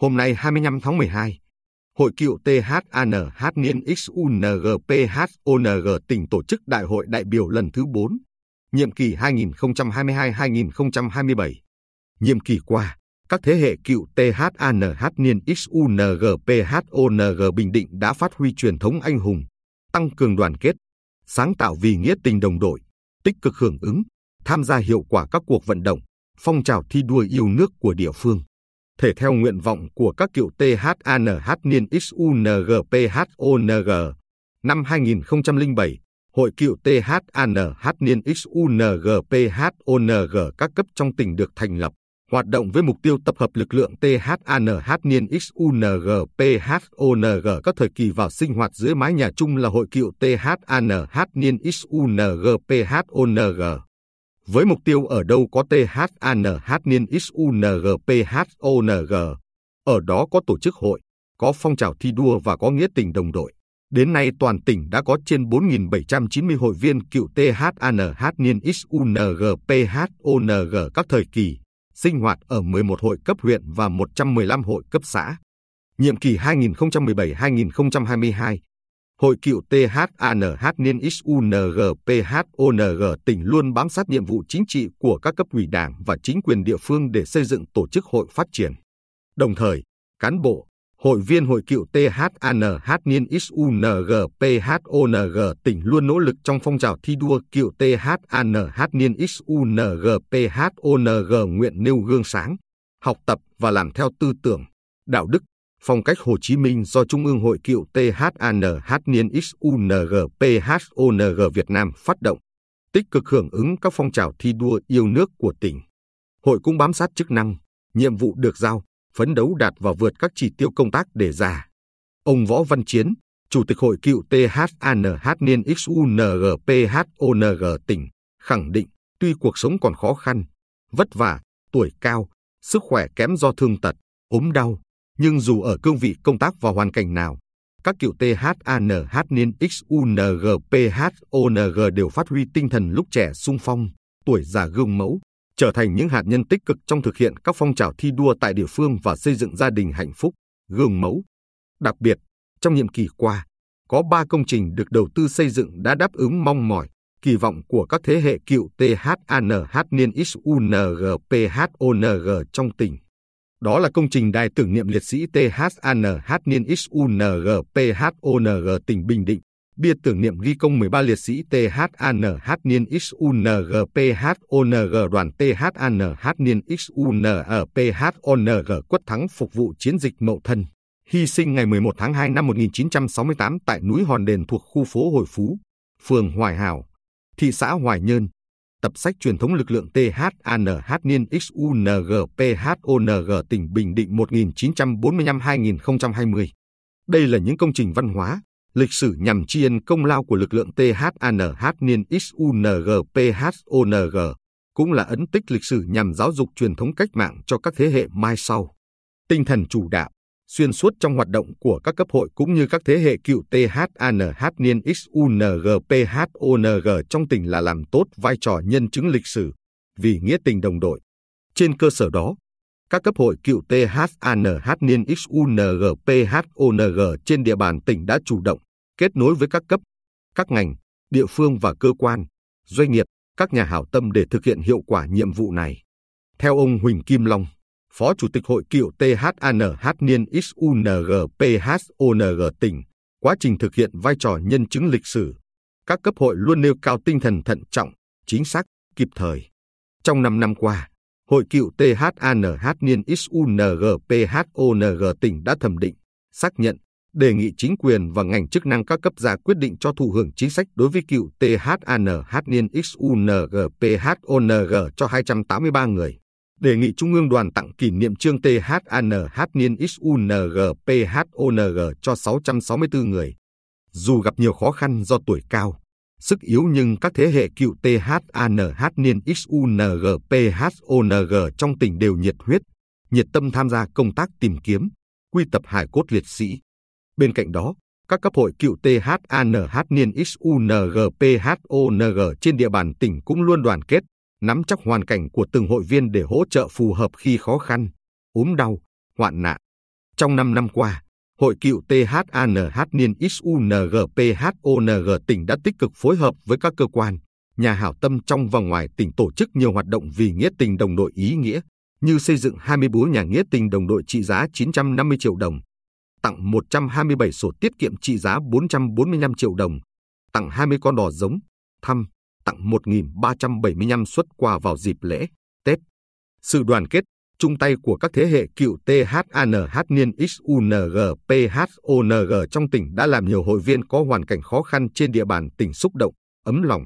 Hôm nay 25 tháng 12, Hội cựu THANH niên XUNGPHONG tỉnh tổ chức Đại hội đại biểu lần thứ 4, nhiệm kỳ 2022-2027. Nhiệm kỳ qua, các thế hệ cựu THANH niên XUNGPHONG Bình Định đã phát huy truyền thống anh hùng, tăng cường đoàn kết, sáng tạo vì nghĩa tình đồng đội, tích cực hưởng ứng, tham gia hiệu quả các cuộc vận động, phong trào thi đua yêu nước của địa phương. Thể theo nguyện vọng của các cựu THANH niên XUNGPHONG, năm 2007, Hội cựu THANH niên XUNGPHONG các cấp trong tỉnh được thành lập, hoạt động với mục tiêu tập hợp lực lượng THANH niên XUNGPHONG các thời kỳ vào sinh hoạt dưới mái nhà chung là Hội cựu THANH niên XUNGPHONG với mục tiêu ở đâu có THANH niên XUNGPHONG, ở đó có tổ chức hội, có phong trào thi đua và có nghĩa tình đồng đội. Đến nay toàn tỉnh đã có trên 4.790 hội viên cựu THANH niên XUNGPHONG các thời kỳ, sinh hoạt ở 11 hội cấp huyện và 115 hội cấp xã. Nhiệm kỳ 2017-2022, Hội cựu THANH niên XUNGPHONG tỉnh luôn bám sát nhiệm vụ chính trị của các cấp ủy đảng và chính quyền địa phương để xây dựng tổ chức hội phát triển. Đồng thời, cán bộ, hội viên hội cựu THANH niên XUNGPHONG tỉnh luôn nỗ lực trong phong trào thi đua cựu THANH niên XUNGPHONG nguyện nêu gương sáng, học tập và làm theo tư tưởng, đạo đức, phong cách Hồ Chí Minh do Trung ương Hội cựu THANH niên XUNGPHONG Việt Nam phát động, tích cực hưởng ứng các phong trào thi đua yêu nước của tỉnh. Hội cũng bám sát chức năng, nhiệm vụ được giao, phấn đấu đạt và vượt các chỉ tiêu công tác đề ra. Ông Võ Văn Chiến, Chủ tịch Hội cựu THANH niên XUNGPHONG tỉnh, khẳng định tuy cuộc sống còn khó khăn, vất vả, tuổi cao, sức khỏe kém do thương tật, ốm đau, nhưng dù ở cương vị công tác và hoàn cảnh nào, các cựu THANH niên XUNGPHONG đều phát huy tinh thần lúc trẻ sung phong, tuổi già gương mẫu, trở thành những hạt nhân tích cực trong thực hiện các phong trào thi đua tại địa phương và xây dựng gia đình hạnh phúc, gương mẫu. Đặc biệt, trong nhiệm kỳ qua, có 3 công trình được đầu tư xây dựng đã đáp ứng mong mỏi, kỳ vọng của các thế hệ cựu THANH niên XUNGPHONG trong tỉnh. Đó là công trình đài tưởng niệm liệt sĩ THANH niên XUNGPHONG tỉnh Bình Định, bia tưởng niệm ghi công 13 liệt sĩ THANH niên XUNGPHONG đoàn THANH niên XUNGPHONG quất thắng phục vụ chiến dịch Mậu Thân, hy sinh ngày 11 tháng 2 năm 1968 tại núi Hòn Đền thuộc khu phố Hội Phú, phường Hoài Hảo, thị xã Hoài Nhơn, tập sách truyền thống lực lượng THANH niên XUNGPHONG tỉnh Bình Định 1945-2020. Đây là những công trình văn hóa, lịch sử nhằm tri ân công lao của lực lượng THANH niên XUNGPHONG, cũng là ấn tích lịch sử nhằm giáo dục truyền thống cách mạng cho các thế hệ mai sau. Tinh thần chủ đạo, xuyên suốt trong hoạt động của các cấp hội cũng như các thế hệ cựu THANH niên XUNGPHONG trong tỉnh là làm tốt vai trò nhân chứng lịch sử, vì nghĩa tình đồng đội. Trên cơ sở đó, các cấp hội cựu THANH niên XUNGPHONG trên địa bàn tỉnh đã chủ động kết nối với các cấp, các ngành, địa phương và cơ quan, doanh nghiệp, các nhà hảo tâm để thực hiện hiệu quả nhiệm vụ này. Theo ông Huỳnh Kim Long, Phó Chủ tịch Hội cựu THANH niên XUNGPHONG tỉnh, quá trình thực hiện vai trò nhân chứng lịch sử, các cấp hội luôn nêu cao tinh thần thận trọng, chính xác, kịp thời. Trong 5 năm qua, Hội cựu THANH niên XUNGPHONG tỉnh đã thẩm định, xác nhận, đề nghị chính quyền và ngành chức năng các cấp ra quyết định cho thụ hưởng chính sách đối với cựu THANH niên XUNGPHONG cho 283 người đề nghị Trung ương đoàn tặng kỷ niệm trương THANH niên XUNGPHONG cho 664 người. Dù gặp nhiều khó khăn do tuổi cao, sức yếu nhưng các thế hệ cựu THANH niên XUNGPHONG trong tỉnh đều nhiệt huyết, nhiệt tâm tham gia công tác tìm kiếm, quy tập hải cốt liệt sĩ. Bên cạnh đó, các cấp hội cựu THANH niên XUNGPHONG trên địa bàn tỉnh cũng luôn đoàn kết, nắm chắc hoàn cảnh của từng hội viên để hỗ trợ phù hợp khi khó khăn, ốm đau, hoạn nạn. Trong 5 năm qua, Hội cựu THANH Niên XUNGPHONG tỉnh đã tích cực phối hợp với các cơ quan, nhà hảo tâm trong và ngoài tỉnh tổ chức nhiều hoạt động vì nghĩa tình đồng đội ý nghĩa, như xây dựng 24 nhà nghĩa tình đồng đội trị giá 950 triệu đồng, tặng 127 sổ tiết kiệm trị giá 445 triệu đồng, tặng 20 con đò giống, thăm, tặng 1.375 xuất quà vào dịp lễ, Tết. Sự đoàn kết, chung tay của các thế hệ cựu THANH niên XUNG PHONG trong tỉnh đã làm nhiều hội viên có hoàn cảnh khó khăn trên địa bàn tỉnh xúc động, ấm lòng.